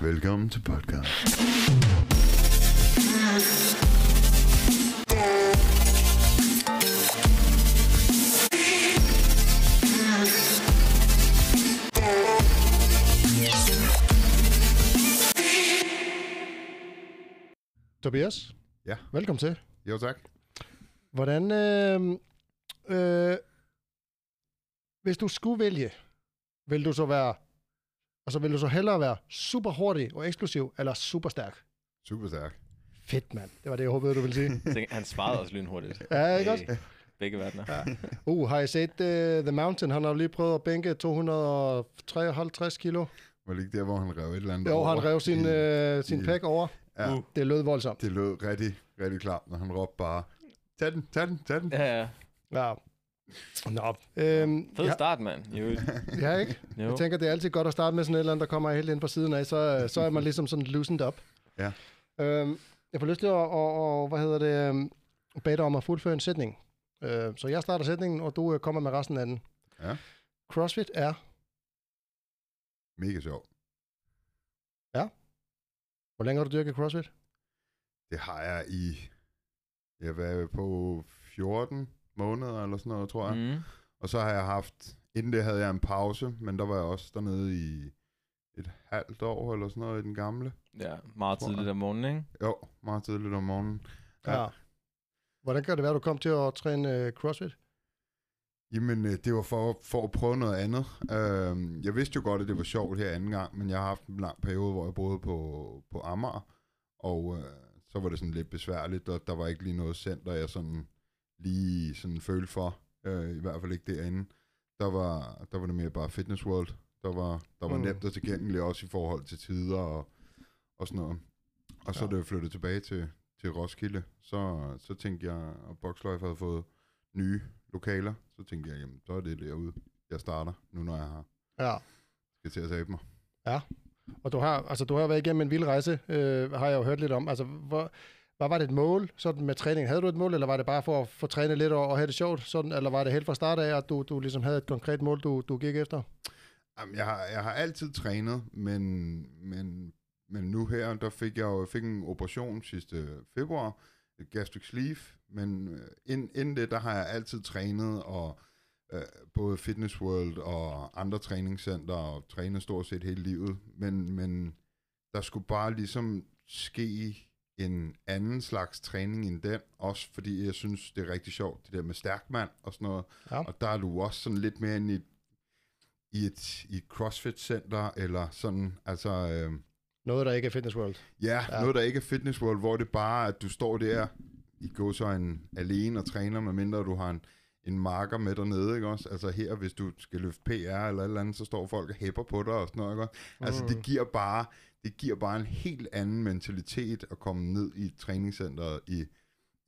Velkommen til podcast. Tobias, Ja, velkommen til. jo tak. Hvordan, øh, øh, hvis du skulle vælge, vil du så være, altså vil du så hellere være super hurtig og eksplosiv, eller super stærk? Super stærk. Fedt, mand. Det var det, jeg håbede, du ville sige. Han svarede også lynhurtigt. Ja, ikke også? Begge verdener. Ja. Uh, har I set uh, The Mountain? Han har lige prøvet at bænke 253 kilo. Var det ikke der, hvor han rev et eller andet Jo, over? han rev sin, øh, sin pæk over. Ja, Uh. Det lød voldsomt. det lød rigtig, rigtig klart, når han råbte bare, tag den, tag den, tag den. ja, ja. Ja. Nå. Øhm, Fed ja, start, mand. Ja, ikke? jo. Jeg tænker, det er altid godt at starte med sådan et eller andet, der kommer helt ind på siden af, så, så er man ligesom sådan loosened up. Ja. Øhm, jeg får lyst til at, og, og, hvad hedder det, øhm, bede dig om at fuldføre en sætning. Øh, så jeg starter sætningen, og du øh, kommer med resten af den. Ja. CrossFit er, Mega sjov. hvor længe har du dyrket CrossFit? Det har jeg i, jeg var på 14 måneder eller sådan noget, tror jeg. Mm. Og så har jeg haft, inden det havde jeg en pause, men der var jeg også dernede i et halvt år eller sådan noget i den gamle. Ja, meget Tror jeg. tidligt om morgenen, ikke? Jo, meget tidligt om morgenen. Ja. Hvordan kan det være, du kom til at træne øh, CrossFit? Jamen, øh, det var for, for at prøve noget andet. Øh, jeg vidste jo godt, at det var sjovt her anden gang, men jeg har haft en lang periode, hvor jeg boede på, på Amager, og øh, så var det sådan lidt besværligt, og der var ikke lige noget center, jeg sådan lige sådan følte for, øh, i hvert fald ikke derinde. Der var, der var det mere bare Fitness World, der var, der var Mm. nemt og tilgængeligt, også i forhold til tider og, og sådan noget. Og så Ja. ja. da jeg flyttede tilbage til, til Roskilde, så, så tænkte jeg, at Boxlife havde fået nye lokaler, så tænkte jeg, jamen, så er det derude, jeg starter, nu når jeg har, Ja. skal til at tabe mig. Og du har, altså, du har været igennem en vild rejse, øh, har jeg jo hørt lidt om. Altså, hvor, hvad var det et mål sådan med træningen? Havde du et mål, eller var det bare for at få trænet lidt og, og have det sjovt? Sådan, eller var det helt fra start af, at du, du ligesom havde et konkret mål, du, du gik efter? Jamen, jeg, har, jeg har altid trænet, men, men, men nu her, der fik jeg jo fik en operation sidste februar, et gastric sleeve, men øh, ind, inden det, der har jeg altid trænet, og øh, både Fitness World og andre træningscenter, og trænet stort set hele livet, men, men der skulle bare ligesom ske en anden slags træning end den, også fordi jeg synes, det er rigtig sjovt, det der med stærkmand og sådan noget, Ja. og der er du også sådan lidt mere inde i i et, i et CrossFit-center, eller sådan, altså, øh, Noget, der ikke er Fitness World. ja, Ja. ja, noget, der ikke er Fitness World, hvor det bare er, at du står der i går så en alene og træner, medmindre du har en, en marker med dernede, ikke også? Altså her, hvis du skal løfte PR eller et eller andet, så står folk og hæpper på dig og sådan noget, ikke også? Altså Mm. det giver bare, det giver bare en helt anden mentalitet at komme ned i træningscenteret i,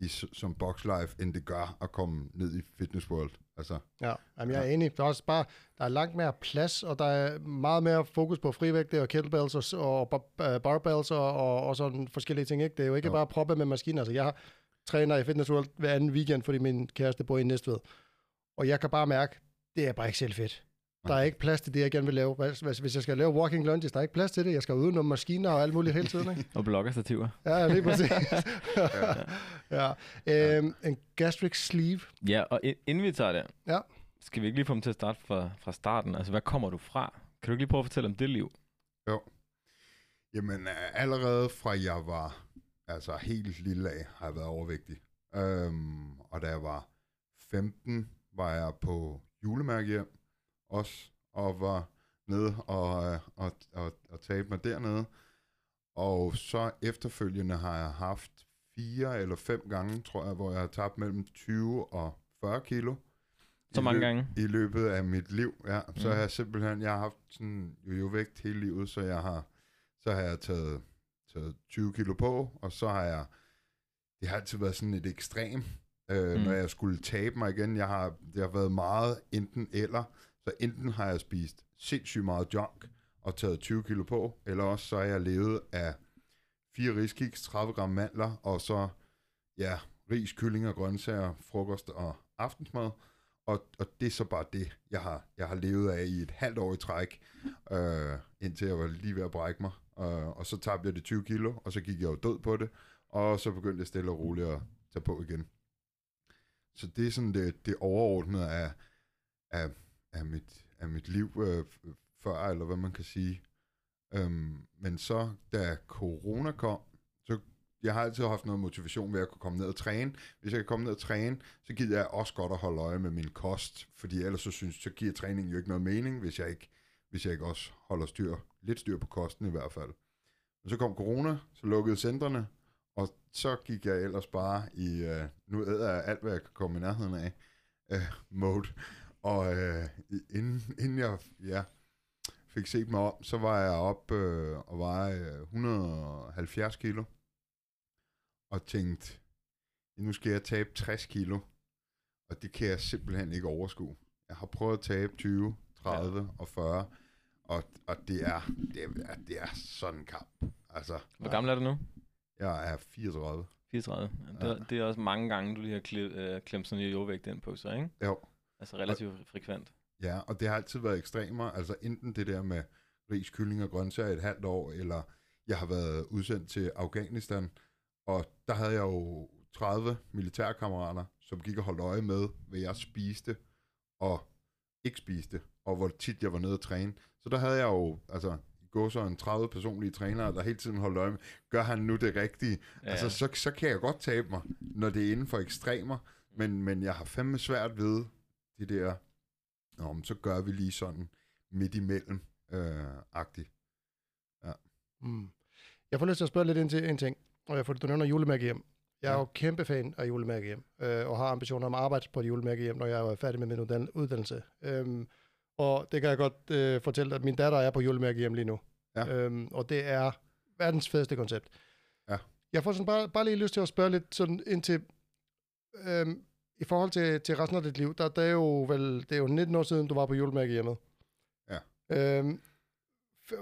i, som Boxlife, end det gør at komme ned i Fitness World. Altså, Ja, Jamen, jeg er enig. Der er også bare, der er langt mere plads, og der er meget mere fokus på frivægte og kettlebells og, og øh, barbells og, og, og sådan forskellige ting. Ikke? Det er jo ikke Jo. bare proppet med maskiner. Altså, jeg har, træner i Fitness World hver anden weekend, fordi min kæreste bor i Næstved. Og jeg kan bare mærke, det er bare ikke selv fedt. Der er ikke plads til det, jeg gerne vil lave. Hvis, jeg skal lave walking lunges, der er ikke plads til det. Jeg skal uden nogle maskiner og alt muligt hele tiden. Ikke? Og bloggerstativer. Ja, lige præcis. ja. Øhm, en gastric sleeve. Ja, og inden vi tager det, Ja. skal vi ikke lige få dem til at starte fra, fra starten? Altså, hvad kommer du fra? Kan du ikke lige prøve at fortælle om det liv? Jo. Jamen, øh, allerede fra jeg var altså helt lille af, har jeg været overvægtig. Øhm, og da jeg var 15, var jeg på julemærke hjem også, og var nede og, øh, og, og, og tabe mig dernede. Og så efterfølgende har jeg haft fire eller fem gange, tror jeg, hvor jeg har tabt mellem 20 og 40 kilo. Så mange løb- gange? I løbet af mit liv, ja. Så Mm. har jeg simpelthen, jeg har haft sådan jo vægt hele livet, så jeg har, så har jeg taget, taget 20 kilo på, og så har jeg, det har altid været sådan et ekstrem, øh, Mm. når jeg skulle tabe mig igen. Jeg har, det har været meget enten eller, så enten har jeg spist sindssygt meget junk og taget 20 kilo på, eller også så har jeg levet af fire riskiks, 30 gram mandler, og så ja, ris, kylling og grøntsager, frokost og aftensmad. Og, og det er så bare det, jeg har, jeg har levet af i et halvt år i træk, øh, indtil jeg var lige ved at brække mig og, og så tabte jeg de 20 kilo, og så gik jeg jo død på det, og så begyndte jeg stille og roligt at tage på igen. Så det er sådan det, det overordnede af, af, af, mit, af mit liv øh, før, eller hvad man kan sige. Øhm, men så, da corona kom, så jeg har altid haft noget motivation ved at kunne komme ned og træne. Hvis jeg kan komme ned og træne, så gider jeg også godt at holde øje med min kost, fordi ellers så synes så giver træningen jo ikke noget mening, hvis jeg ikke, hvis jeg ikke også holder styr, lidt styr på kosten i hvert fald. Og så kom corona, så lukkede centrene, og så gik jeg ellers bare i, øh, nu æder jeg alt, hvad jeg kan komme i nærheden af, øh, mode. Og øh, inden, inden jeg ja, fik set mig om, så var jeg op øh, og var øh, 170 kilo. Og tænkte, nu skal jeg tabe 60 kilo. Og det kan jeg simpelthen ikke overskue. Jeg har prøvet at tabe 20, 30 ja. og 40. Og, og det, er, det, er, det er sådan en kamp. Altså, Hvor gammel er du nu? Jeg er 34. 34. Ja. Det, det er også mange gange, du lige har klemt, øh, klemt sådan en jordvægt ind på sig, ikke? Jo. Altså relativt og, frekvent. Ja, og det har altid været ekstremer. Altså enten det der med ris, kylling og grøntsager et halvt år, eller jeg har været udsendt til Afghanistan, og der havde jeg jo 30 militærkammerater, som gik og holdt øje med, hvad jeg spiste og ikke spiste, og hvor tit jeg var nede og træne. Så der havde jeg jo, altså gå så en 30 personlige trænere, der hele tiden holder øje med, gør han nu det rigtige? Ja. Altså, så, så kan jeg godt tabe mig, når det er inden for ekstremer, men, men jeg har fandme svært ved det der, om så gør vi lige sådan midt imellem øh, agtigt. Ja. Mm. Jeg får lyst til at spørge lidt ind til en ting, og jeg får du nævner julemærke hjem. Jeg er ja. jo kæmpe fan af julemærke hjem, øh, og har ambitioner om at arbejde på et julemærke hjem, når jeg er færdig med min uddannelse. Øhm, og det kan jeg godt øh, fortælle, at min datter er på julemærke hjem lige nu. Ja. Øhm, og det er verdens fedeste koncept. Ja. Jeg får sådan bare, bare lige lyst til at spørge lidt sådan ind til, øhm, i forhold til, til resten af dit liv, der, der er jo vel, det er jo 19 år siden, du var på julemærke hjemme. Ja. Øhm,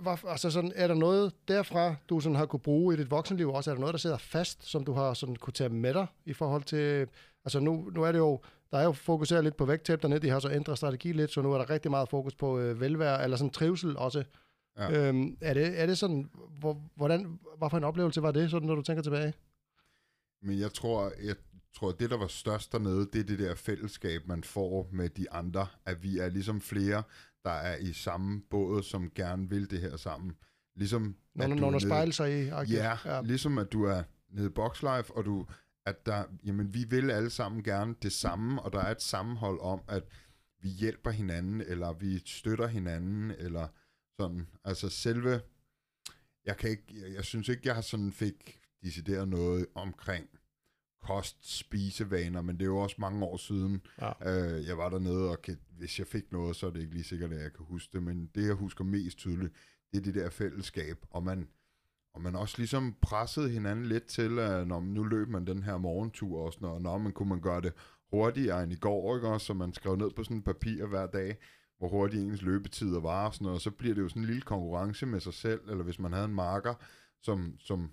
var, altså sådan, er der noget derfra, du sådan har kunne bruge i dit voksenliv også? Er der noget, der sidder fast, som du har sådan kunne tage med dig i forhold til... Altså nu, nu er det jo... Der er jo fokuseret lidt på vægttab dernede. De har så ændret strategi lidt, så nu er der rigtig meget fokus på øh, velvære, eller sådan trivsel også. Ja. Øhm, er, det, er det sådan... Hvor, hvordan, hvad for en oplevelse var det, sådan, når du tænker tilbage? Men jeg tror, jeg tror, det, der var størst dernede, det er det der fællesskab, man får med de andre. At vi er ligesom flere, der er i samme båd, som gerne vil det her sammen. Ligesom, når, når der spejler sig i. Okay. Ja, ja, ligesom at du er nede i Boxlife, og du, at der, jamen, vi vil alle sammen gerne det samme, og der er et sammenhold om, at vi hjælper hinanden, eller vi støtter hinanden, eller sådan. Altså selve, jeg kan ikke, jeg synes ikke, jeg har sådan fik decideret noget omkring kost, spisevaner, men det er jo også mange år siden, ja. øh, jeg var dernede, og kan, hvis jeg fik noget, så er det ikke lige sikkert, at jeg kan huske det, men det, jeg husker mest tydeligt, det er det der fællesskab, og man, og man også ligesom pressede hinanden lidt til, at når nu løb man den her morgentur også, når, når man kunne man gøre det hurtigere end i går, ikke? Også, så man skrev ned på sådan en papir hver dag, hvor hurtigt ens løbetider var og sådan noget, og så bliver det jo sådan en lille konkurrence med sig selv, eller hvis man havde en marker, som, som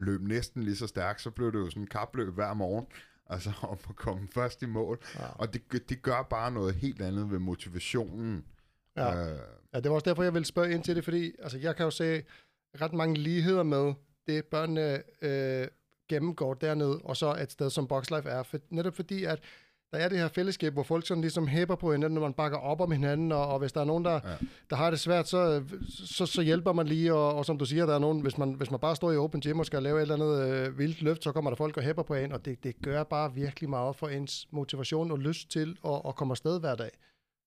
løb næsten lige så stærkt, så blev det jo sådan en kapløb hver morgen, altså om at komme først i mål. Ja. Og det, det gør bare noget helt andet ved motivationen. Ja. Øh, ja, det var også derfor, jeg ville spørge ind til det, fordi altså, jeg kan jo se ret mange ligheder med det, børnene øh, gennemgår dernede, og så et sted som Boxlife er. For, netop fordi, at der er det her fællesskab, hvor folk sådan ligesom hæber på hinanden, når man bakker op om hinanden, og, og hvis der er nogen, der, ja. der har det svært, så, så, så hjælper man lige, og, og som du siger, der er nogen, hvis man, hvis man bare står i open gym og skal lave et eller andet øh, vildt løft, så kommer der folk og hæber på en, og det, det gør bare virkelig meget for ens motivation og lyst til at, at komme afsted hver dag.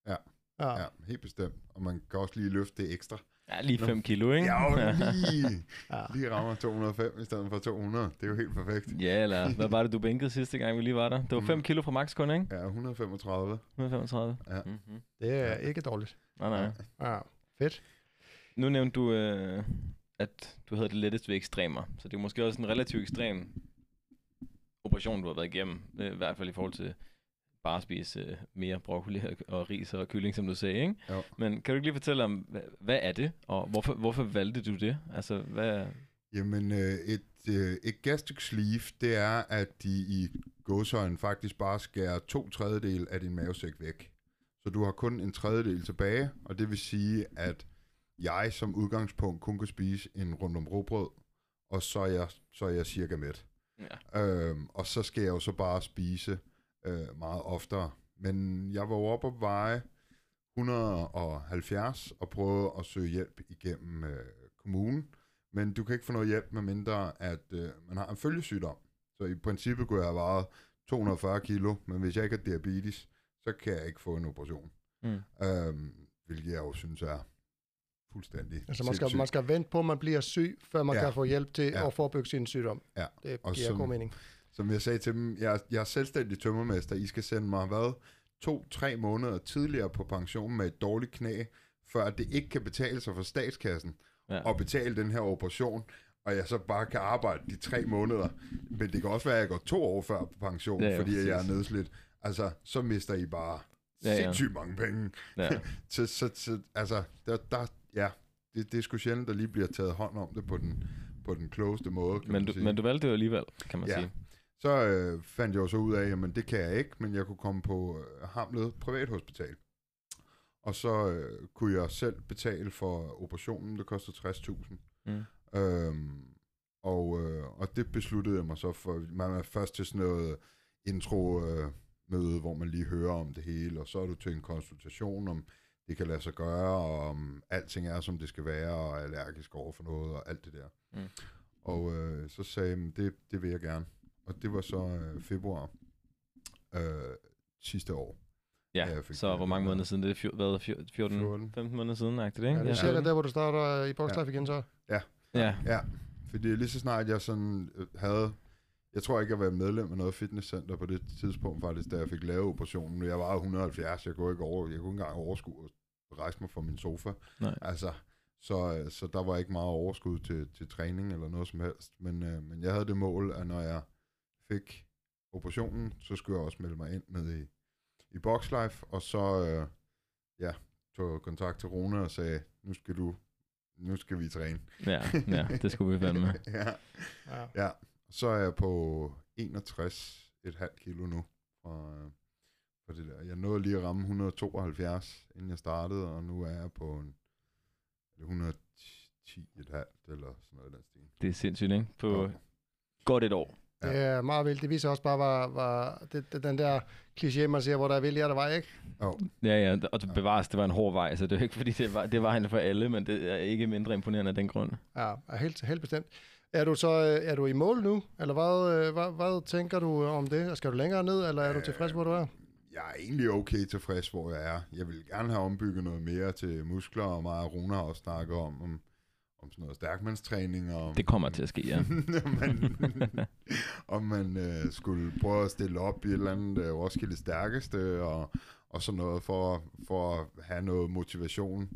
Ja. Ja. ja, helt bestemt. Og man kan også lige løfte det ekstra. Ja, lige 5 kilo, ikke? Ja, lige, ja. lige rammer 205 i stedet for 200. Det er jo helt perfekt. Ja, eller hvad var det, du bænkede sidste gang, vi lige var der? Det var 5 mm. kilo fra max kun, ikke? Ja, 135. 135. Ja. Mm-hmm. Det er ikke dårligt. Nej, nej. Ja, fedt. Nu nævnte du, øh, at du havde det lettest ved ekstremer. Så det er måske også en relativt ekstrem operation, du har været igennem. I hvert fald i forhold til bare spise øh, mere broccoli og ris og kylling, som du sagde, ikke? Jo. Men kan du ikke lige fortælle om, hvad, hvad er det, og hvorfor, hvorfor valgte du det? Altså, hvad... Jamen, øh, et, øh, et gastric sleeve, det er, at de i gåsøjne faktisk bare skærer to tredjedel af din mavesæk væk. Så du har kun en tredjedel tilbage, og det vil sige, at jeg som udgangspunkt kun kan spise en rundt om råbrød, og så er jeg, så er jeg cirka mæt. Ja. Øhm, og så skal jeg jo så bare spise øh, meget oftere. Men jeg var oppe og veje 170 og prøve at søge hjælp igennem øh, kommunen. Men du kan ikke få noget hjælp, medmindre at øh, man har en følgesygdom. Så i princippet kunne jeg have vejet 240 kilo, men hvis jeg ikke har diabetes, så kan jeg ikke få en operation. Mm. Øhm, hvilket jeg jo synes er fuldstændig Altså man skal, man skal vente på, at man bliver syg, før man Ja. kan få hjælp til Ja. at forebygge sin sygdom. Ja. Det Og giver god mening. Som jeg sagde til dem, jeg, jeg er selvstændig tømmermester. I skal sende mig, hvad, to-tre måneder tidligere på pension med et dårligt knæ, før det ikke kan betale sig for statskassen Ja. at betale den her operation, og jeg så bare kan arbejde de tre måneder. Men det kan også være, at jeg går to år før på pension, Ja, fordi jeg er præcis. nedslidt. Altså, så mister I bare Ja, ja, sindssygt mange penge. Ja. Så, så, så altså, der, der, ja, det, det er sgu sjældent, der lige bliver taget hånd om det på den, på den klogeste måde, kan Men, du, sige. men du valgte det jo alligevel, kan man Ja. sige. Så øh, fandt jeg jo så ud af, jamen det kan jeg ikke, men jeg kunne komme på øh, Hamlet Privathospital. Og så øh, kunne jeg selv betale for operationen, det kostede 60.000. Mm. Øhm, og, øh, og det besluttede jeg mig så for. Man er først til sådan noget intro øh, møde, hvor man lige hører om det hele, og så er du til en konsultation om det kan lade sig gøre, og om alting er, som det skal være, og er allergisk over for noget, og alt det der. Mm. Og øh, så sagde jeg, "Men det, det vil jeg gerne. Og det var så øh, februar øh, sidste år. Ja, Ja, fik så hvor mange måneder siden? Det er hvad, fjor- 14, 14. 15 måneder siden, ikke? ikke? Ja, det er cirka der, hvor du starter i Boxlife igen så. Ja, Ja, fordi lige så snart jeg sådan øh, havde... Jeg tror ikke, jeg var medlem af noget fitnesscenter på det tidspunkt faktisk, da jeg fik lavet operationen. Jeg var 170, jeg kunne ikke, over, jeg kunne ikke engang overskue at rejse mig fra min sofa. nej. Altså, så, øh, så der var ikke meget overskud til, til træning eller noget som helst. Men, øh, men jeg havde det mål, at når jeg fik operationen, så skulle jeg også melde mig ind ned i, i Boxlife, og så øh, ja, tog jeg kontakt til Rune og sagde, nu skal du, nu skal vi træne. Ja, ja, det skulle vi fandme. ja, Ja. ja. Så er jeg på 61,5 kilo nu fra, fra det der. Jeg nåede lige at ramme 172, inden jeg startede, og nu er jeg på en, er det 110,5 eller sådan noget i den stil. Det er sindssygt, ikke? På Ja. godt et år. Ja. Det er meget vildt. Det viser også bare, var, var det, det, den der kliché, man siger, hvor der er vilje, er der vej, ikke? Jo, Ja, ja, og det bevares, det var en hård vej, så det er ikke, fordi det var, det var han for alle, men det er ikke mindre imponerende af den grund. Ja, er helt, helt bestemt. Er du så øh, er du i mål nu, eller hvad, øh, hvad, hvad tænker du om det? Skal du længere ned, eller er du tilfreds, hvor du er? jeg er egentlig okay tilfreds, hvor jeg er. Jeg vil gerne have ombygget noget mere til muskler, og mig og Rune har også snakket om, om, om sådan noget stærkmandstræning. Og, Det kommer til at ske, ja. om man, om man øh, skulle prøve at stille op i et eller andet øh, Roskilde stærkeste, og, og sådan noget, for, for at have noget motivation.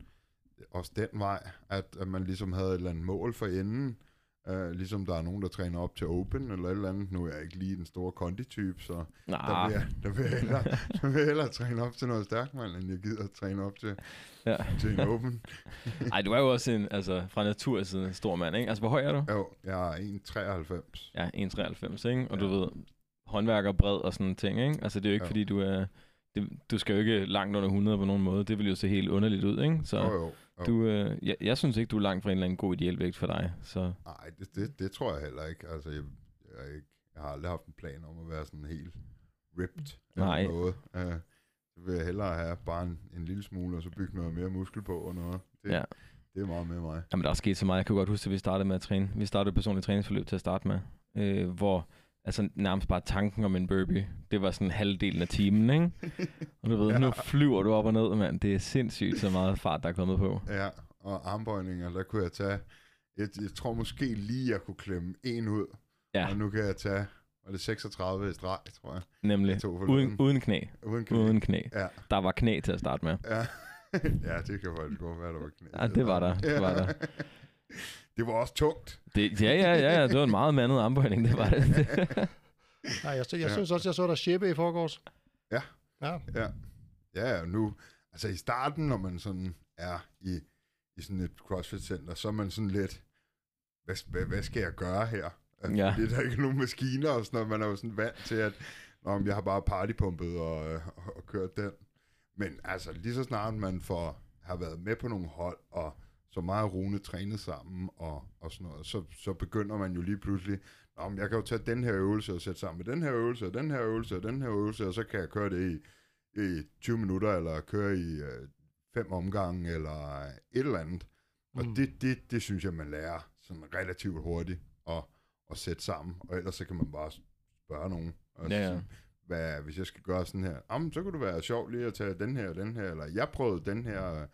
Også den vej, at, at man ligesom havde et eller andet mål for enden. Uh, ligesom der er nogen, der træner op til Open eller et eller andet. Nu er jeg ikke lige den store konditype, så der Nej, vil, jeg, der, vil jeg hellere, der vil jeg hellere træne op til noget stærkt, mand, end jeg gider at træne op til, Ja. til en Open. Ej, du er jo også en, altså, fra natursiden en stor mand, ikke? Altså, hvor høj er du? Jo, jeg er 1,93. Ja, 1,93, ikke? Og Ja. du ved, håndværker bred og sådan ting, ikke? Altså, det er jo ikke, Jo. fordi du er... Det, du skal jo ikke langt under 100 på nogen måde. Det vil jo se helt underligt ud, ikke? Så Jo, jo. jo. du, øh, jeg, jeg synes ikke, du er langt fra en eller anden god ideelvægt for dig. Så Nej, det, det, det tror jeg heller ikke. Altså, jeg, jeg, ikke, jeg har aldrig haft en plan om at være sådan helt ripped Nej. eller noget. Uh, så vil jeg hellere have bare en, en lille smule, og så bygge noget mere muskel på og noget. Det, Ja. det er meget med mig. Jamen, der er sket så meget. Jeg kan godt huske, at vi startede med at træne. Vi startede et personligt træningsforløb til at starte med, øh, hvor altså, nærmest bare tanken om en burpee, det var sådan halvdelen af timen, ikke? Og du ved, Ja. nu flyver du op og ned, mand. Det er sindssygt så meget fart, der er kommet på. Ja, og armbøjninger, der kunne jeg tage... Jeg, jeg tror måske lige, jeg kunne klemme en ud. Ja. Og nu kan jeg tage... Var det 36 i streg, tror jeg. Nemlig Jeg uden, uden knæ. Uden knæ. Uden knæ. Ja, Der var knæ til at starte med. ja. ja, det kan faktisk godt være, der var knæ. Ja, det var der. Det var der. Det var også tungt. Det, ja, ja, ja, ja. Det var en meget mandet armbøjning, det var det. Nej, jeg, jeg Ja. synes også, jeg så der shippe i forgårs. Ja. Ja, Ja, ja og nu, altså i starten, når man sådan er i, i sådan et CrossFit-center, så er man sådan lidt, hvad, hvad, hvad skal jeg gøre her? Altså, Ja. Der er ikke nogen maskiner og sådan noget, man er jo sådan vant til, at Nå, jeg har bare partypumpet og, øh, og, og kørt den. Men altså, lige så snart man får, har været med på nogle hold, og så meget Rune trænet sammen og, og sådan noget, så, så begynder man jo lige pludselig, men jeg kan jo tage den her øvelse og sætte sammen med den her øvelse, og den her øvelse, og den her øvelse, og så kan jeg køre det i, i 20 minutter, eller køre i øh, fem omgange, eller et eller andet. Og Mm. det, det, det synes jeg, man lærer sådan relativt hurtigt at, at sætte sammen, og ellers så kan man bare spørge nogen. Og Ja, Hvad, hvis jeg skal gøre sådan her, så kunne det være sjovt lige at tage den her og den her, eller jeg prøvede den her øh,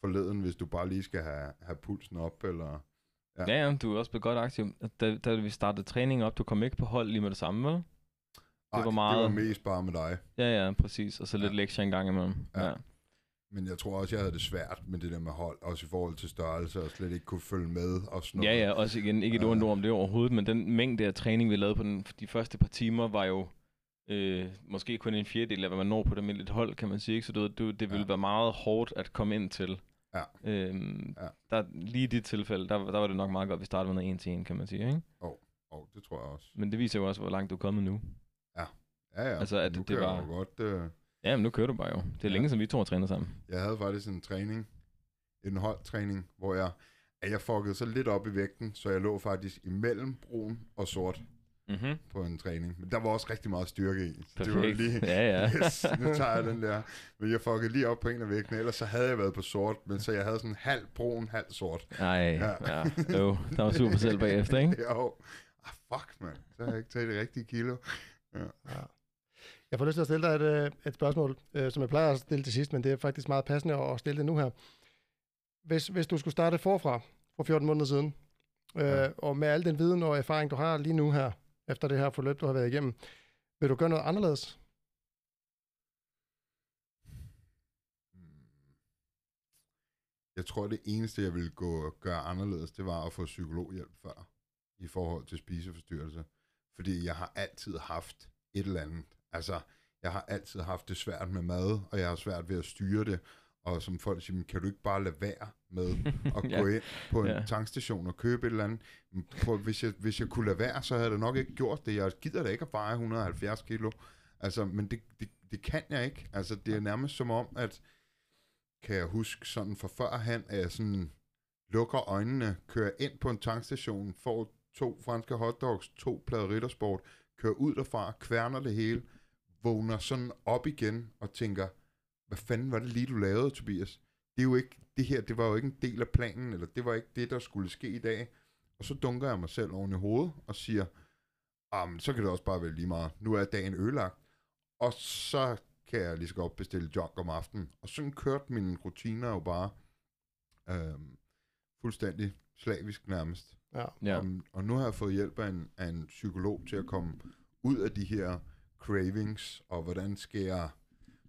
forleden, hvis du bare lige skal have, have pulsen op, eller... Ja. Ja, ja, du er også blevet godt aktiv. Da, da vi startede træningen op, du kom ikke på hold lige med det samme, vel? Ej, var meget- det var mest bare med dig. Ja, ja, præcis. Og så lidt Ja. lektier en gang imellem. Ja. Ja. Men jeg tror også, jeg havde det svært med det der med hold, også i forhold til størrelse, og slet ikke kunne følge med og sådan Ja, noget. ja, også igen, ikke et Ja. ondt ord om det overhovedet, men den mængde af træning, vi lavede på den, de første par timer, var jo øh, måske kun en fjerdedel af, hvad man når på et almindeligt hold, kan man sige. Ikke? Så du, du, det ville Ja. være meget hårdt at komme ind til. Ja. Øhm, Ja. Der, lige i det tilfælde, der, der var det nok meget godt, at vi startede med noget en til en, kan man sige. Ikke? Og det tror jeg også. Men det viser jo også, hvor langt du er kommet nu. Ja, ja. Altså, at nu det jeg var- godt... Øh, Ja, men nu kører du bare jo. Det er Ja. længe siden, vi to har trænet sammen. jeg havde faktisk en træning, en holdtræning, hvor jeg, at jeg fuckede så lidt op i vægten, så jeg lå faktisk imellem brun og sort Mm-hmm. på en træning. Men der var også rigtig meget styrke i. Så det var lige, Ja, ja. yes, nu tager jeg den der. Men jeg fuckede lige op på en af væggene, ellers så havde jeg været på sort, men så jeg havde sådan halv brun, halv sort. Ej, Ja. ja. Jo, der var super selv bagefter, ikke? Jo. Ah, fuck, mand. Så har jeg ikke taget det rigtige kilo. Ja. Jeg får lyst til at stille dig et, øh, et spørgsmål, øh, som jeg plejer at stille til sidst, men det er faktisk meget passende at stille det nu her. Hvis, hvis du skulle starte forfra, for 14 måneder siden, øh, Ja. og med al den viden og erfaring, du har lige nu her, efter det her forløb, du har været igennem, vil du gøre noget anderledes? Hmm. Jeg tror, det eneste, jeg ville gå gøre anderledes, det var at få psykologhjælp før, i forhold til spiseforstyrrelser. Fordi jeg har altid haft et eller andet. Altså, jeg har altid haft det svært med mad, og jeg har svært ved at styre det. Og som folk siger, "Men kan du ikke bare lade være med at Ja. gå ind på en Ja. tankstation og købe et eller andet? Prøv, hvis, jeg, hvis jeg kunne lade være, så havde jeg nok ikke gjort det. Jeg gider da ikke at veje 170 kilo. Altså, men det, det, det kan jeg ikke. Altså, det er nærmest som om, at kan jeg huske sådan for førhen, at jeg sådan lukker øjnene, kører ind på en tankstation, får to franske hotdogs, to plader riddersport, kører ud derfra, kværner det hele, vågner sådan op igen og tænker, hvad fanden var det lige, du lavede, Tobias? Det er jo ikke, det her, det var jo ikke en del af planen, eller det var ikke det, der skulle ske i dag. Og så dunker jeg mig selv oven i hovedet og siger, ah, men så kan det også bare være lige meget. Nu er dagen ødelagt. Og så kan jeg lige så godt bestille junk om aftenen. Og sådan kørte mine rutiner jo bare øhm, fuldstændig slavisk nærmest. Ja. Ja. Og, og nu har jeg fået hjælp af en, af en psykolog til at komme ud af de her cravings, og hvordan skal jeg,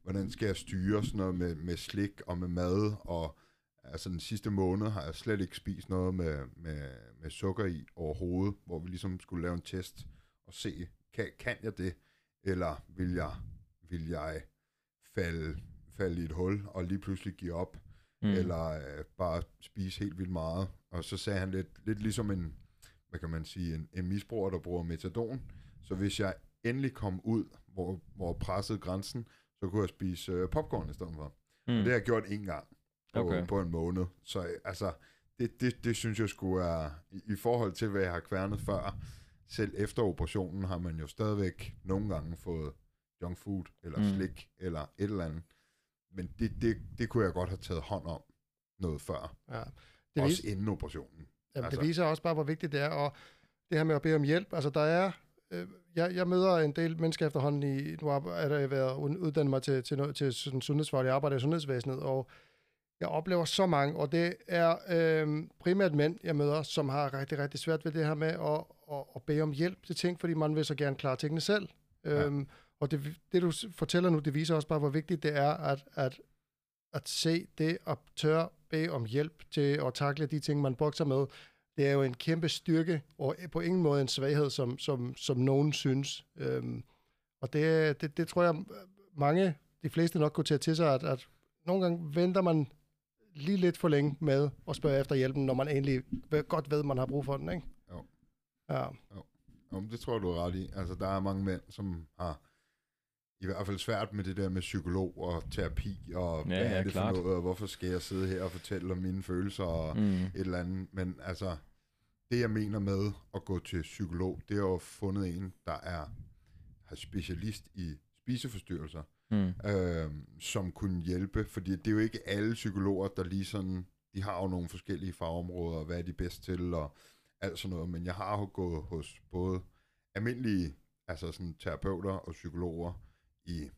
hvordan skal jeg styre sådan noget med, med slik og med mad, og altså den sidste måned har jeg slet ikke spist noget med, med, med sukker i overhovedet, hvor vi ligesom skulle lave en test og se, kan, kan jeg det, eller vil jeg, vil jeg falde, falde i et hul og lige pludselig give op, Mm. eller øh, bare spise helt vildt meget. Og så sagde han lidt, lidt ligesom en, hvad kan man sige, en, en misbruger, der bruger metadon. Så hvis jeg endelig kom ud, hvor, hvor pressede grænsen, så kunne jeg spise øh, popcorn i stedet for. Mm. Mm. Det har jeg gjort en gang på, Okay. på en måned. Så altså, det, det, det synes jeg skulle er, i, i forhold til, hvad jeg har kværnet før, selv efter operationen har man jo stadigvæk nogle gange fået junk food, eller Mm. slik, eller et eller andet. Men det, det, det kunne jeg godt have taget hånd om noget før. ja. Det også vis, inden operationen. jamen, altså. det viser også bare, hvor vigtigt det er, og det her med at bede om hjælp, altså der er, jeg, jeg møder en del mennesker efterhånden i, nu har er jeg været ud- uddannet mig til, til, noget- til sådan sundhedsfaglig arbejde i sundhedsvæsenet, og jeg oplever så mange, og det er øh, primært mænd, jeg møder, som har rigtig, rigtig svært ved det her med at, at, at bede om hjælp til ting, fordi man vil så gerne klare tingene selv. Ja. Øhm, og det, det, du fortæller nu, det viser også bare, hvor vigtigt det er, at, at, at se det og tør bede om hjælp til at takle de ting, man bokser med. Det er jo en kæmpe styrke, og på ingen måde en svaghed, som, som, som nogen synes. Øhm, og det, det, det tror jeg, mange, de fleste nok kunne tage til sig, at, at nogle gange venter man lige lidt for længe med at spørge efter hjælpen, når man egentlig godt ved, at man har brug for den, ikke? Jo. Ja, Jo, men det tror jeg, du er ret i. Altså, der er mange mænd, som har i hvert fald svært med det der med psykolog og terapi, og Ja, hvad ja, er det klart. for noget, og hvorfor skal jeg sidde her og fortælle om mine følelser og Mm. et eller andet. Men altså, det jeg mener med at gå til psykolog, det er jo fundet en, der er, er specialist i spiseforstyrrelser, Mm. øh, som kunne hjælpe, fordi det er jo ikke alle psykologer, der lige sådan, de har jo nogle forskellige fagområder, og hvad er de bedst til, og alt sådan noget, men jeg har jo gået hos både almindelige, altså sådan terapeuter og psykologer i,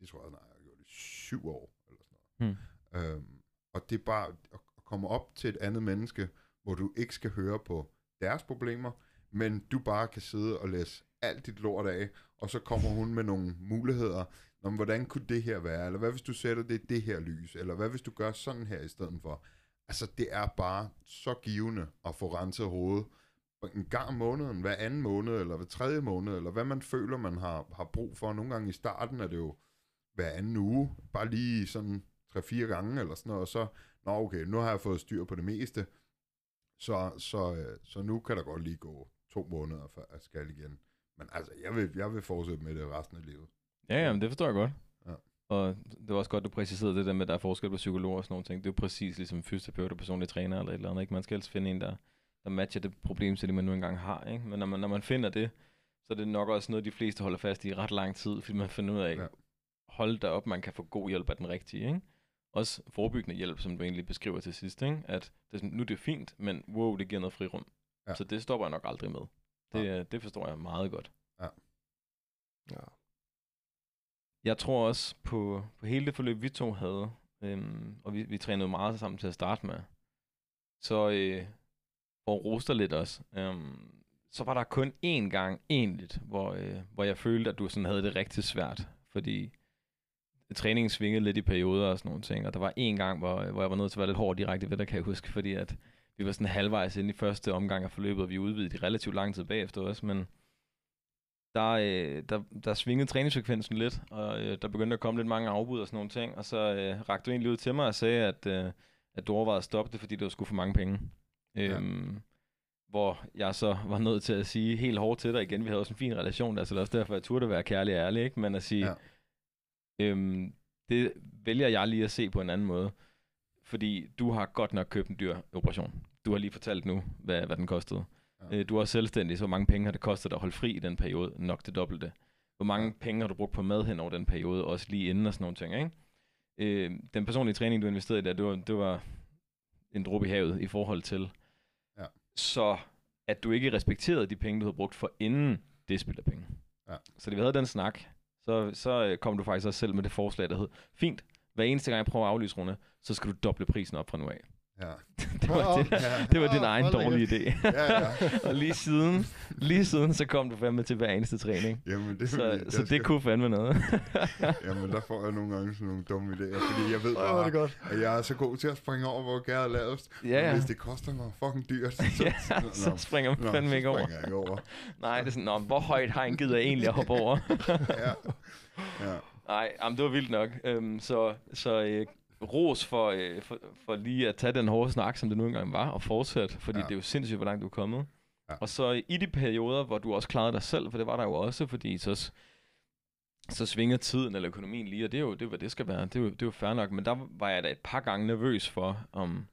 det tror jeg snart, jeg har gjort i syv år, eller sådan noget. Mm. Øhm, og det er bare at komme op til et andet menneske, hvor du ikke skal høre på deres problemer, men du bare kan sidde og læse alt dit lort af, og så kommer hun med nogle muligheder, om hvordan kunne det her være, eller hvad hvis du sætter det i det her lys, eller hvad hvis du gør sådan her i stedet for. Altså, det er bare så givende at få renset hovedet. En gang om måneden, hver anden måned, eller hver tredje måned, eller hvad man føler, man har, har brug for. Nogle gange i starten er det jo hver anden uge, bare lige sådan 3-4 gange, eller sådan noget, og så, nå okay, nu har jeg fået styr på det meste, så, så, øh, så nu kan der godt lige gå to måneder, før jeg skal igen. Men altså, jeg vil, jeg vil fortsætte med det resten af livet. Ja, ja, men det forstår jeg godt. Ja. Og det var også godt, du præciserede det der med, at der er forskel på psykologer og sådan nogle ting. Det er jo præcis ligesom fysioterapeut og personlig træner eller et eller andet. Ikke? Man skal helst finde en, der, der matcher det problem, som man nu engang har. Ikke? Men når man, når man finder det, så er det nok også noget, de fleste holder fast i ret lang tid, fordi man finder ud af, ja. hold da op, man kan få god hjælp af den rigtige. Ikke? Også forebyggende hjælp, som du egentlig beskriver til sidst. Ikke? At det er sådan, nu er det fint, men wow, det giver noget frirum. Ja. Ja. Så det stopper jeg nok aldrig med. Det, ja. det forstår jeg meget godt. Ja. Jeg tror også på, på hele det forløb, vi to havde, øhm, og vi, vi trænede meget sammen til at starte med, så øh, rose dig lidt også, øhm, så var der kun én gang egentlig, hvor, øh, hvor jeg følte, at du sådan havde det rigtig svært, fordi træningen svingede lidt i perioder og sådan nogle ting, og der var en gang, hvor, hvor jeg var nødt til at være lidt hård direkte ved dig, kan jeg huske, fordi at vi var sådan halvvejs inde i første omgang af forløbet, og vi udvidede i relativt lang tid bagefter også, men der, øh, der, der svingede træningsfrekvensen lidt, og øh, der begyndte at komme lidt mange afbud og sådan nogle ting, og så øh, rakte du egentlig ud til mig og sagde, at, øh, at du overvejede at stoppe det, fordi det var sgu for mange penge. Øhm, hvor jeg så var nødt til at sige helt hårdt til dig igen, vi havde også en fin relation der, så det er også derfor, jeg turde være kærlig og ærlig, ikke? men at sige, Ja. Øhm, det vælger jeg lige at se på en anden måde, fordi du har godt nok købt en dyr operation. Du har lige fortalt nu, hvad, hvad den kostede. Ja. Øh, du er selvstændig, så hvor mange penge har det kostet at holde fri i den periode? Nok det dobbelte. Hvor mange penge har du brugt på mad hen over den periode, også lige inden og sådan nogle ting, ikke? Øh, den personlige træning, du investerede i der, det var, det var en dråbe i havet i forhold til. Ja. Så at du ikke respekterede de penge, du havde brugt for inden, det spilder penge. Ja. Så da vi havde den snak, så, så øh, kom du faktisk også selv med det forslag, der hed, fint, hver eneste gang jeg prøver at aflyse Rune, så skal du doble prisen op fra nu af. Ja. det, var det, Ja. det var din Åh, egen dårlige idé. Ja, ja. og lige siden, lige siden, så kom du fandme til hver eneste træning. Jamen, det, er Så, fordi, så det skal- kunne fandme noget. Jamen, der får jeg nogle gange sådan nogle dumme idéer, fordi jeg ved er det bare, godt. at jeg er så god til at springe over, hvor gær er lavest. ja, Men ja. Hvis det koster mig fucking dyrt, så, ja, nå, så springer man nå, fandme så ikke over. springer jeg ikke over. Nej, det er sådan, Nå, hvor højt hegn gider jeg egentlig at hoppe over? Ja. Ja. Nej, jamen, det var vildt nok. Øhm, så så øh, ros for, øh, for, for lige at tage den hårde snak, som det nu engang var, og fortsætte, fordi Ja. det er jo sindssygt, hvor langt du er kommet. Ja. Og så i de perioder, hvor du også klarede dig selv, for det var der jo også, fordi så, så svinger tiden eller økonomien lige, og det er jo det, er, hvad det skal være. Det er, jo, det er jo fair nok, men der var jeg da et par gange nervøs for, om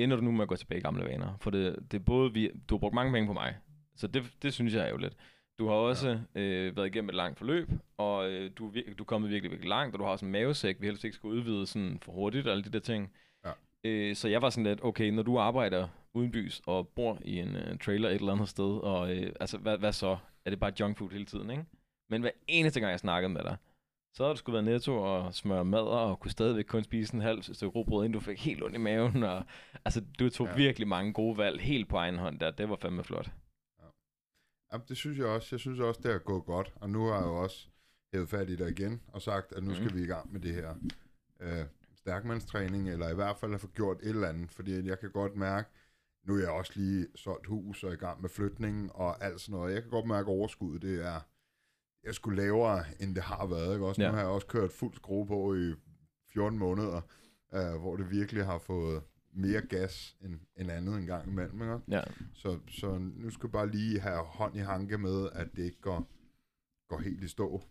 ender du nu med at gå tilbage i gamle vaner? For det, det er både, vi, du har brugt mange penge på mig, så det, det synes jeg er jo lidt. Du har også ja. øh, været igennem et langt forløb, og øh, du, er du er kommet virkelig, virkelig langt, og du har også en mavesæk, vi helst ikke skal udvide sådan for hurtigt, og alle de der ting. Ja. Øh, så jeg var sådan lidt, okay, når du arbejder uden bys og bor i en øh, trailer et eller andet sted, og øh, altså, hvad, hvad så? Er det bare junk food hele tiden, ikke? Men hver eneste gang, jeg snakkede med dig, så har du skulle være netto og smøre mad, og kunne stadigvæk kun spise en halv stykke råbrød, inden du fik helt ondt i maven. Og, altså, du tog ja. virkelig mange gode valg helt på egen hånd der. Det var fandme flot. Jamen, det synes jeg også. Jeg synes også, det er gået godt. Og nu har jeg jo også hævet fat i dig igen og sagt, at nu skal Mhm. vi i gang med det her øh, stærkmandstræning, eller i hvert fald få gjort et eller andet. Fordi jeg kan godt mærke, nu er jeg også lige solgt hus og i gang med flytningen og alt sådan noget. Jeg kan godt mærke, at overskuddet det er jeg skulle lavere, end det har været. Ikke? Også. Ja. Nu har jeg også kørt fuld skrue på i 14 måneder, øh, hvor det virkelig har fået mere gas end, end andet en gang imellem. Ikke? Ja. Så, så nu skal jeg bare lige have hånd i hanke med, at det ikke går, går helt i stå.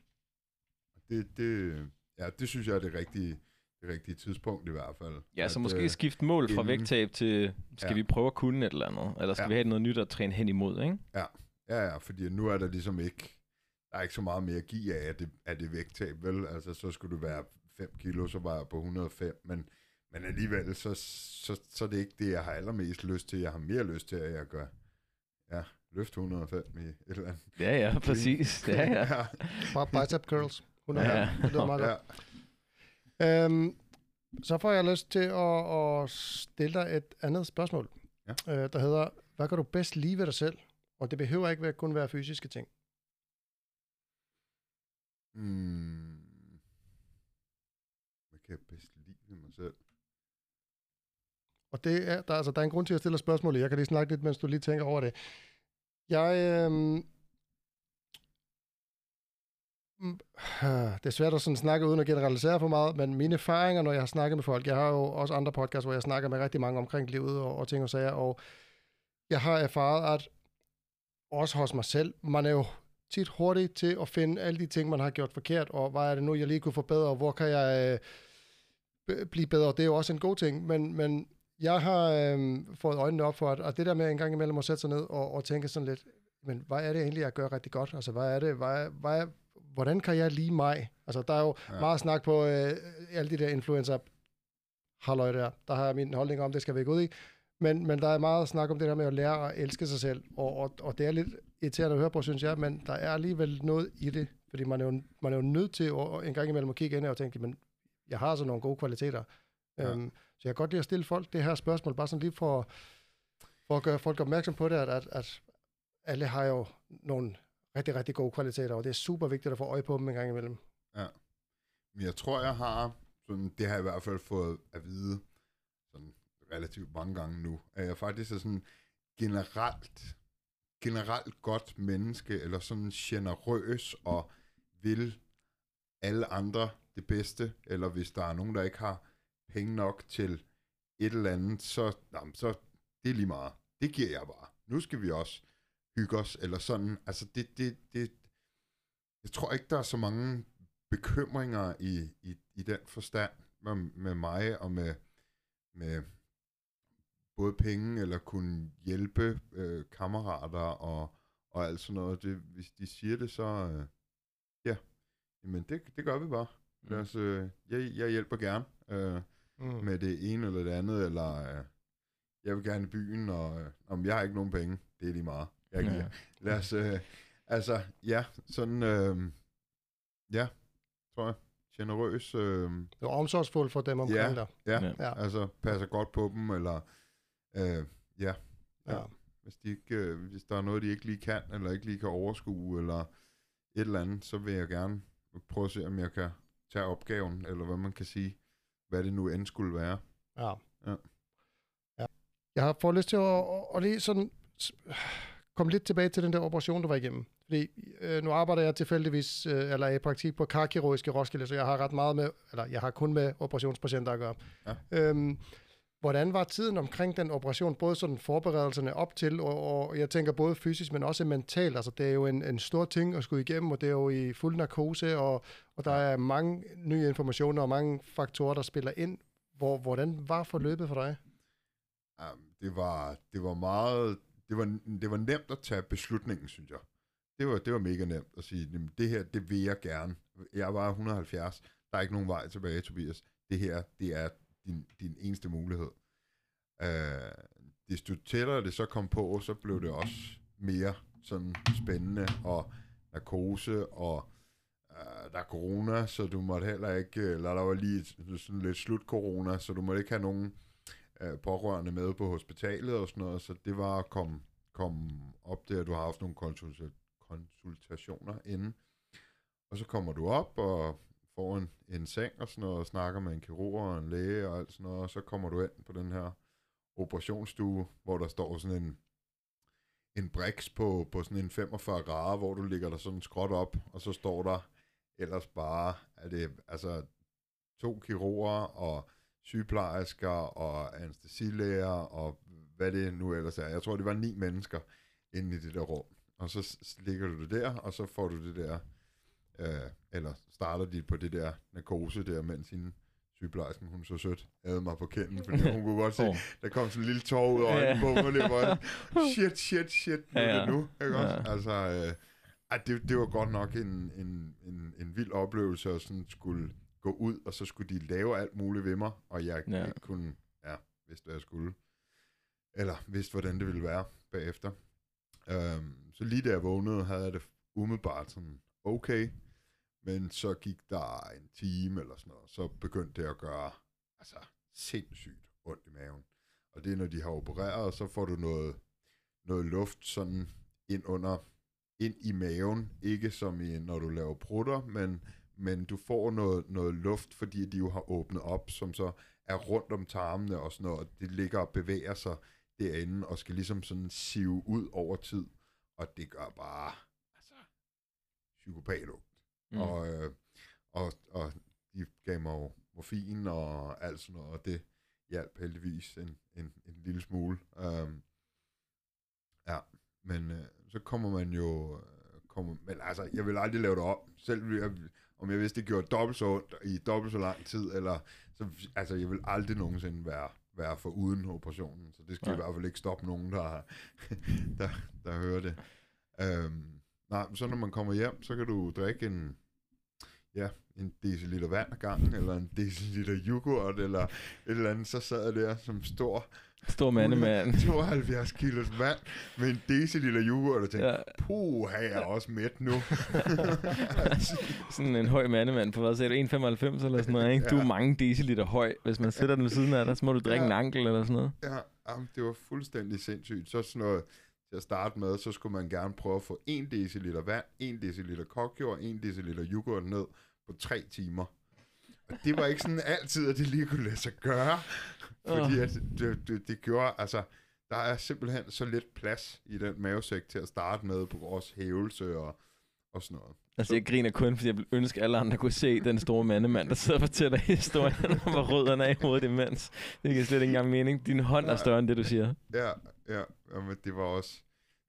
det, det, ja, det synes jeg er det rigtige, det rigtige tidspunkt i hvert fald. Ja, så At, måske øh, skifte mål fra inden- vægttab til, skal Ja. vi prøve at kunne et eller andet? Eller skal Ja. vi have noget nyt at træne hen imod, ikke? Ja, ja, fordi nu er der ligesom ikke, der er ikke så meget mere at give af, at det, at det vægttab, vel? Altså, så skulle det være 5 kilo, så var jeg på 105, men, men alligevel, så, så, så er det ikke det, jeg har allermest lyst til. Jeg har mere lyst til, at jeg gør, ja, løft 105 i et eller andet. Ja, ja, præcis. Ja, ja. ja, Bare bicep curls. 100 Ja. ja. Det lyder meget godt. ja. Øhm, så får jeg lyst til at, at stille dig et andet spørgsmål, Ja. øh, der hedder, hvad kan du bedst lide ved dig selv? Og det behøver ikke være, kun være fysiske ting. Mm. Hvad kan jeg bedst lide ved mig selv? Og det er, der, altså, der er en grund til, at jeg stiller spørgsmålet. Jeg kan lige snakke lidt, mens du lige tænker over det. Jeg... Øh, det er svært at sådan snakke uden at generalisere for meget, men mine erfaringer, når jeg har snakket med folk, jeg har jo også andre podcasts, hvor jeg snakker med rigtig mange omkring livet og, og ting og sager, og jeg har erfaret, at også hos mig selv, man er jo tit hurtig til at finde alle de ting, man har gjort forkert, og hvad er det nu, jeg lige kunne forbedre, og hvor kan jeg øh, blive bedre. Det er jo også en god ting, men, men jeg har øh, fået øjnene op for, at, at det der med en gang imellem at sætte sig ned og, og tænke sådan lidt, men hvad er det egentlig, jeg gør rigtig godt? Altså, hvad er det, hvad, hvad, hvordan kan jeg lige mig? Altså, der er jo Ja. meget snak på øh, alle de der influencer halløj der. Der har jeg min holdning om, det skal ikke ud i. Men, men der er meget snak om det der med at lære at elske sig selv, og, og, og det er lidt irriterende at høre på, synes jeg, men der er alligevel noget i det, fordi man er jo, man er jo nødt til at, en gang imellem at kigge ind og tænke, men jeg har altså nogle gode kvaliteter. Ja. Øhm, så jeg kan godt lide at stille folk det her spørgsmål, bare sådan lige for, for at gøre folk opmærksom på det, at, at, at alle har jo nogle rigtig, rigtig gode kvaliteter, og det er super vigtigt at få øje på dem en gang imellem. Ja. Men jeg tror, jeg har, sådan, det har jeg i hvert fald fået at vide, sådan relativt mange gange nu, at jeg faktisk er sådan generelt, generelt godt menneske, eller sådan generøs og vil alle andre det bedste, eller hvis der er nogen, der ikke har penge nok til et eller andet, så, jamen, så det er lige meget. Det giver jeg bare. Nu skal vi også hygge os, eller sådan. Altså, det, det, det, jeg tror ikke, der er så mange bekymringer i, i, i den forstand med, med mig og med, med både penge eller kunne hjælpe øh, kammerater og, og alt sådan noget. Det, hvis de siger det, så øh, ja, jamen det, det gør vi bare. Os, øh, jeg, jeg hjælper gerne øh, Mm. med det ene eller det andet, eller øh, jeg vil gerne i byen, og øh, om jeg har ikke nogen penge, det er lige meget. Jeg giver. Ja. Lad os, øh, altså, ja, sådan, øh, ja, tror jeg, generøs, øh, Det var omsorgsfuldt for dem omkring Ja. dig. ja, Ja. Ja. altså, passer godt på dem, eller, øh, ja, Ja. hvis, de ikke, øh, hvis der er noget, de ikke lige kan, eller ikke lige kan overskue, eller et eller andet, så vil jeg gerne prøve at se, om jeg kan tage opgaven, eller hvad man kan sige, hvad det nu end skulle være. Ja. Ja. ja. Jeg har fået lyst til at, at lige sådan komme lidt tilbage til den der operation, du var igennem. Fordi øh, nu arbejder jeg tilfældigvis, øh, eller er i praktik på karkirurgisk i Roskilde, så jeg har ret meget med, eller jeg har kun med operationspatienter at gøre. Ja. Øhm, hvordan var tiden omkring den operation, både sådan forberedelserne op til, og, og jeg tænker både fysisk, men også mentalt. Altså det er jo en, en stor ting at skulle igennem, og det er jo i fuld narkose, og, og der er mange nye informationer og mange faktorer, der spiller ind. Hvor, hvordan var forløbet for dig? Um, det var, det var meget, det var, det var nemt at tage beslutningen, synes jeg. Det var, det var mega nemt at sige, "Jamen, det her, det vil jeg gerne. Jeg var 170, der er ikke nogen vej tilbage, Tobias. Det her, det er din, din eneste mulighed. Øh, desto tættere det så kom på, så blev det også mere sådan spændende, og narkose, og øh, der er corona, så du måtte heller ikke, øh, eller der var lige et- sådan lidt slut corona, så du måtte ikke have nogen øh, pårørende med på hospitalet og sådan noget, så det var at komme, komme op der, du har haft nogle konsultationer inden. Og så kommer du op og får en, en seng og sådan noget, og snakker med en kirurg og en læge og alt sådan noget, og så kommer du ind på den her operationsstue, hvor der står sådan en, en briks på, på sådan en 45 grader, hvor du ligger der sådan skråt op, og så står der ellers bare, er det altså to kirurger og sygeplejersker og anestesilæger og hvad det nu ellers er. Jeg tror, det var ni mennesker inde i det der rum. Og så ligger du det der, og så får du det der Øh, eller starter de på det der narkose der, mens hende sygeplejersken, hun så sødt havde mig på kenden, fordi hun kunne godt se, Åh. der kom sådan en lille tår ud af øjnene på mig, det var shit, shit, shit, nu Ja, er ja. det nu, ikke også? Ja. Altså, øh, ej, det, det var godt nok en, en, en, en vild oplevelse at sådan skulle gå ud, og så skulle de lave alt muligt ved mig, og jeg ja. ikke kunne, ja, vidste hvad jeg skulle. Eller vidste, hvordan det ville være bagefter. Øhm, så lige da jeg vågnede, havde jeg det umiddelbart sådan, okay, men så gik der en time eller sådan noget, så begyndte det at gøre altså, sindssygt ondt i maven. Og det er, når de har opereret, så får du noget, noget luft sådan ind under, ind i maven. Ikke som i, når du laver prutter, men, men du får noget, noget luft, fordi de jo har åbnet op, som så er rundt om tarmene og sådan noget. og Det ligger og bevæger sig derinde, og skal ligesom sådan sive ud over tid. Og det gør bare, altså, psykopat Mm. Og, øh, og, og de gav mig morfin og alt sådan noget, og det hjalp heldigvis en, en, en lille smule. Um, ja, men øh, så kommer man jo... øh, Kommer, men altså, jeg vil aldrig lave det om. Selv jeg, om jeg vidste, det gjorde dobbelt så ondt i dobbelt så lang tid, eller... Så, altså, jeg vil aldrig nogensinde være, være for uden operationen, så det skal Nej. i hvert fald ikke stoppe nogen, der, der, der hører det. Um, nej, men så når man kommer hjem, så kan du drikke en, ja, en deciliter vand ad gangen, eller en deciliter yoghurt, eller et eller andet, så sad jeg der som stor Stor mandemand. 72 kilos vand med en deciliter yoghurt, og tænkte, Ja. ja. puh, jeg er også mæt nu. Sådan en høj mandemand på, hvad sagde du, 1,95 eller sådan noget, ikke? Du er Ja. mange deciliter høj. Hvis man sætter den ved siden af dig, så må du drikke Ja. en ankel eller sådan noget. ja, jamen, det var fuldstændig sindssygt. Så sådan noget, til at starte med, så skulle man gerne prøve at få 1 deciliter vand, 1 deciliter kokjord, 1 deciliter yoghurt ned på 3 timer. Og det var ikke sådan altid, at det lige kunne lade sig gøre. Fordi at det, det, det gjorde, altså, der er simpelthen så lidt plads i den mavesæk til at starte med på vores hævelse og, og sådan noget. Altså, jeg griner kun, fordi jeg vil ønske, at alle andre kunne se den store mandemand, der sidder og fortæller historien om, hvor rød han er i hovedet imens. Det giver slet ikke engang mening. Din hånd er større end det, du siger. Ja, ja, men det var også,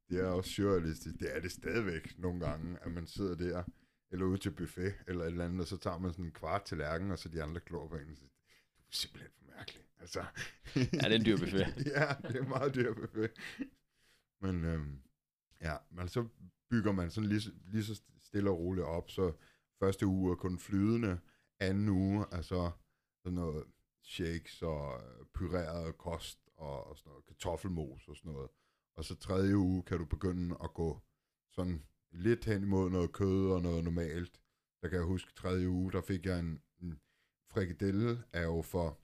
det er også surrealistisk. Det er det stadigvæk nogle gange, at man sidder der, eller ude til buffet, eller et eller andet, og så tager man sådan en kvart tallerken, og så de andre klår på en, og siger, du er simpelthen for mærkelig. Altså, Ja, det er en dyr buffet. ja, det er en meget dyr buffet. Men øhm, ja, men så bygger man sådan lige, så- lige så stille og roligt op, så første uge er kun flydende, anden uge er så sådan noget shakes og øh, pyreret kost og, og sådan noget kartoffelmos og sådan noget. Og så tredje uge kan du begynde at gå sådan lidt hen imod noget kød og noget normalt. Der kan jeg huske, tredje uge, der fik jeg en, en frikadelle, er jo for,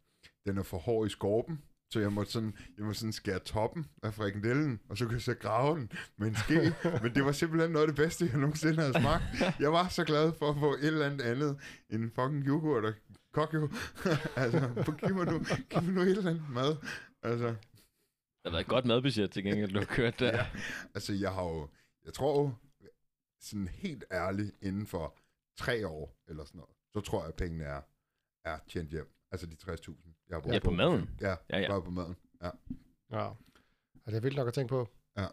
den er for hård i skorpen, så jeg måtte sådan, jeg måtte sådan skære toppen af frikadellen, og så kunne jeg så grave den med en ske. Men det var simpelthen noget af det bedste, jeg nogensinde havde smagt. Jeg var så glad for at få et eller andet andet end en fucking yoghurt og kokjo. altså, giv mig, nu, giv mig nu et eller andet mad. Altså, Det har været et godt madbudget til gengæld, du har kørt der. Ja. Altså, jeg har jo, jeg tror jo, sådan helt ærligt, inden for tre år eller sådan noget, så tror jeg, at pengene er, er tjent hjem. Altså de 60.000, jeg har brugt Ja, på maden. Ja, Ja, ja, på maden. Ja. Ja. Altså, det er vildt nok at tænke på. Ja.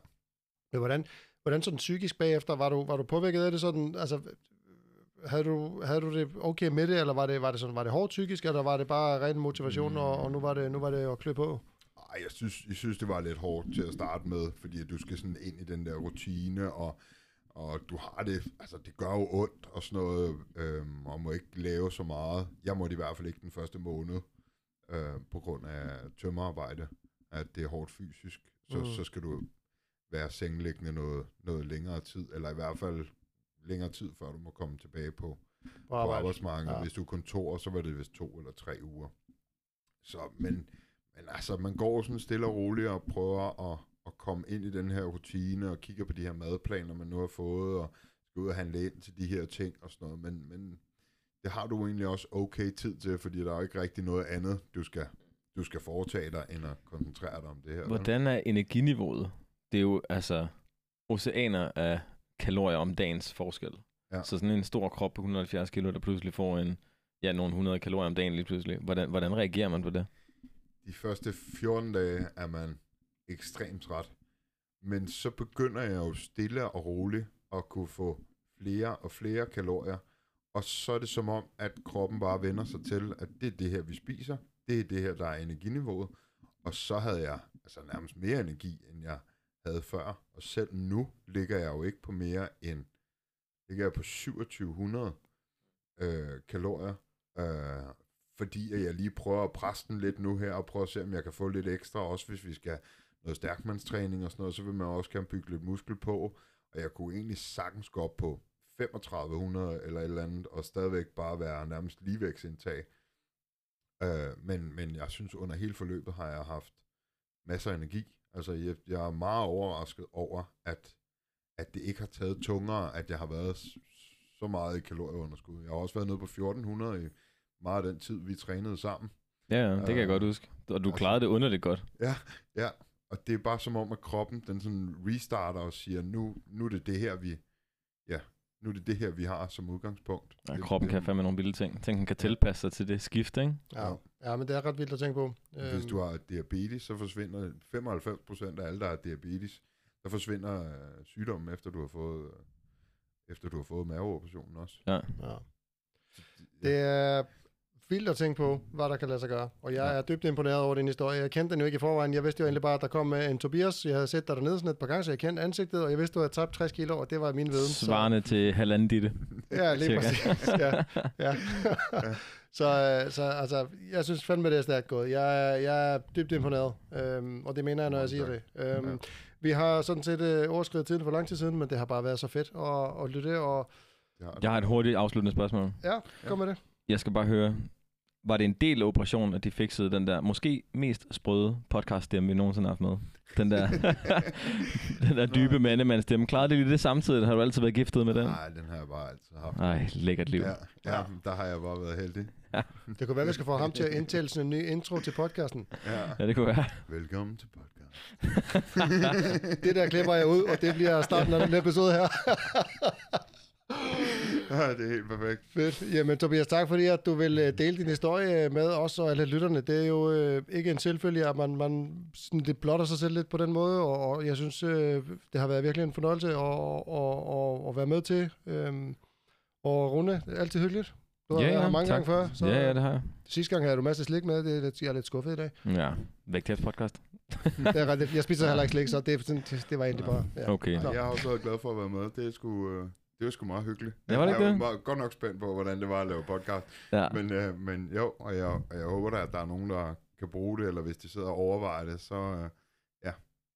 Men hvordan, hvordan sådan psykisk bagefter, var du, var du påvirket af det sådan, altså, havde du, havde du det okay med det, eller var det, var det, sådan, var det hårdt psykisk, eller var det bare ren motivation, mm. og, og nu var det, nu var det at klø på? Ej, jeg synes, jeg synes, det var lidt hårdt til at starte med, fordi du skal sådan ind i den der rutine, og, og du har det, altså det gør jo ondt og sådan noget, øhm, og må ikke lave så meget. Jeg måtte i hvert fald ikke den første måned, øh, på grund af tømmerarbejde, at det er hårdt fysisk. Så, Mm. så skal du være sengeliggende noget, noget længere tid, eller i hvert fald længere tid, før du må komme tilbage på, På på arbejde? arbejdsmarkedet. Ja. Ja. Hvis du er kontor, så var det vist to eller tre uger. Så, men, men altså, man går sådan stille og roligt og prøver at, at komme ind i den her rutine og kigger på de her madplaner, man nu har fået, og skal ud og handle ind til de her ting og sådan noget. Men, men det har du egentlig også okay tid til, fordi der er ikke rigtig noget andet, du skal, du skal foretage dig, end at koncentrere dig om det her. Hvordan er energiniveauet? Det er jo altså oceaner af kalorier om dagens forskel. Ja. Så sådan en stor krop på 170 kilo, der pludselig får en, ja, nogle 100 kalorier om dagen lige pludselig. Hvordan, hvordan reagerer man på det? De første 14 dage er man ekstremt træt. Men så begynder jeg jo stille og roligt at kunne få flere og flere kalorier, og så er det som om, at kroppen bare vender sig til, at det er det her, vi spiser, det er det her, der er energiniveauet, og så havde jeg altså nærmest mere energi, end jeg havde før, og selv nu ligger jeg jo ikke på mere end, ligger jeg på 2700 øh, kalorier, øh, fordi at jeg lige prøver at presse den lidt nu her, og prøve at se, om jeg kan få lidt ekstra, også hvis vi skal noget stærkmandstræning og sådan noget, så vil man også gerne bygge lidt muskel på, og jeg kunne egentlig sagtens gå op på 3500 eller et eller andet, og stadigvæk bare være nærmest ligevægtsindtag. Øh, men, men jeg synes, under hele forløbet har jeg haft masser af energi. Altså, jeg, jeg er meget overrasket over, at, at det ikke har taget tungere, at jeg har været så meget i kalorieunderskud. Jeg har også været nede på 1400 i meget af den tid, vi trænede sammen. Ja, ja, det kan jeg Øh, godt huske. Og du altså- klarede det underligt godt. Ja, og det er bare som om, at kroppen den sådan restarter og siger, nu, nu er det det her, vi, ja, nu er det det her, vi har som udgangspunkt. Ja, Det- kroppen det- kan fandme nogle vilde ting. Tænk, den kan tilpasse sig til det skift, ikke? Ja. ja, men det er ret vildt at tænke på. Hvis Øhm, du har diabetes, så forsvinder 95% af alle, der har diabetes, der forsvinder øh, sygdommen, efter du har fået, øh, efter du har fået maveoperationen også. Ja. Ja. Det er vildt at tænke på, hvad der kan lade sig gøre. Og jeg Ja. er dybt imponeret over din historie. Jeg kendte den jo ikke i forvejen. Jeg vidste jo egentlig bare, at der kom øh, en Tobias. Jeg havde set dig dernede sådan et par gange, så jeg kendte ansigtet, og jeg vidste, du havde tabt 60 kilo, og det var min viden. Så, Svarende til halvanden ditte. ja, lige cirka. præcis. Ja, ja. så, øh, så altså, jeg synes fandme, det er stærkt gået. Jeg, er- jeg er dybt imponeret, øhm, og det mener jeg, når jeg siger det. Øhm, Ja. Vi har sådan set øh, overskrevet tiden for lang tid siden, men det har bare været så fedt at, at lytte, og Jeg har et hurtigt afsluttende spørgsmål. ja, kom med det. Jeg skal bare høre, var det en del af operationen, at de fikset den der måske mest sprøde podcaststemme, vi nogensinde har haft med? Den der, den der dybe mandemandsstemme. Klarede det lige det samtidig? Har du altid været giftet med den? Nej, den har jeg bare altid haft. Nej, lækkert liv. Ja, ja, der har jeg bare været heldig. Det kunne være, at vi skal få ham til at indtale sådan en ny intro til podcasten. Ja. Ja, det kunne være. Velkommen til podcast. Det der klipper jeg ud, og det bliver starten af den episode her. Ja, det er helt perfekt. Fedt. Jamen Tobias, tak fordi at du vil øh, dele din historie med os og alle lytterne. Det er jo øh, ikke en selvfølge, at man, man sådan, det blotter sig selv lidt på den måde, og, og jeg synes, øh, det har været virkelig en fornøjelse at, at, at, at være med til. Øhm, og Rune, det er altid hyggeligt. Du har Ja, ja, mange tak. gange før. Så Ja, ja, det har jeg. Sidste gang havde du masser af slik med, det er lidt, jeg er lidt skuffet i dag. Ja, vægttabs podcast. Det er ret, jeg spiser heller ikke slik, så det, er det, det var egentlig bare... Ja. Okay. Ja. Jeg har også været glad for at være med. Det er sgu, øh, det var sgu meget hyggeligt. Ja, var det ikke jeg det? var godt nok spændt på, hvordan det var at lave podcast. Ja. Men, øh, men jo, og jeg, og jeg håber da, at der er nogen, der kan bruge det, eller hvis de sidder og overvejer det, så, øh, ja,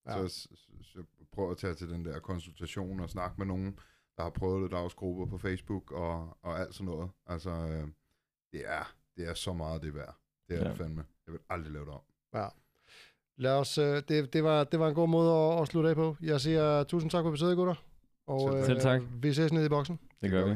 Ja. ja. Så, så, så prøv at tage til den der konsultation og snakke med nogen, der har prøvet det. Der er også grupper på Facebook og, og alt sådan noget. Altså, øh, det, er, det er så meget det er værd. Det er Ja. det fandme. Jeg vil aldrig lave det om. Ja. Lad os, øh, det, det, var, det var en god måde at, at slutte af på. Jeg siger tusind tak for besøget, gutter. Og Selv tak. Tak. vi ses nede i boksen. Det gør vi.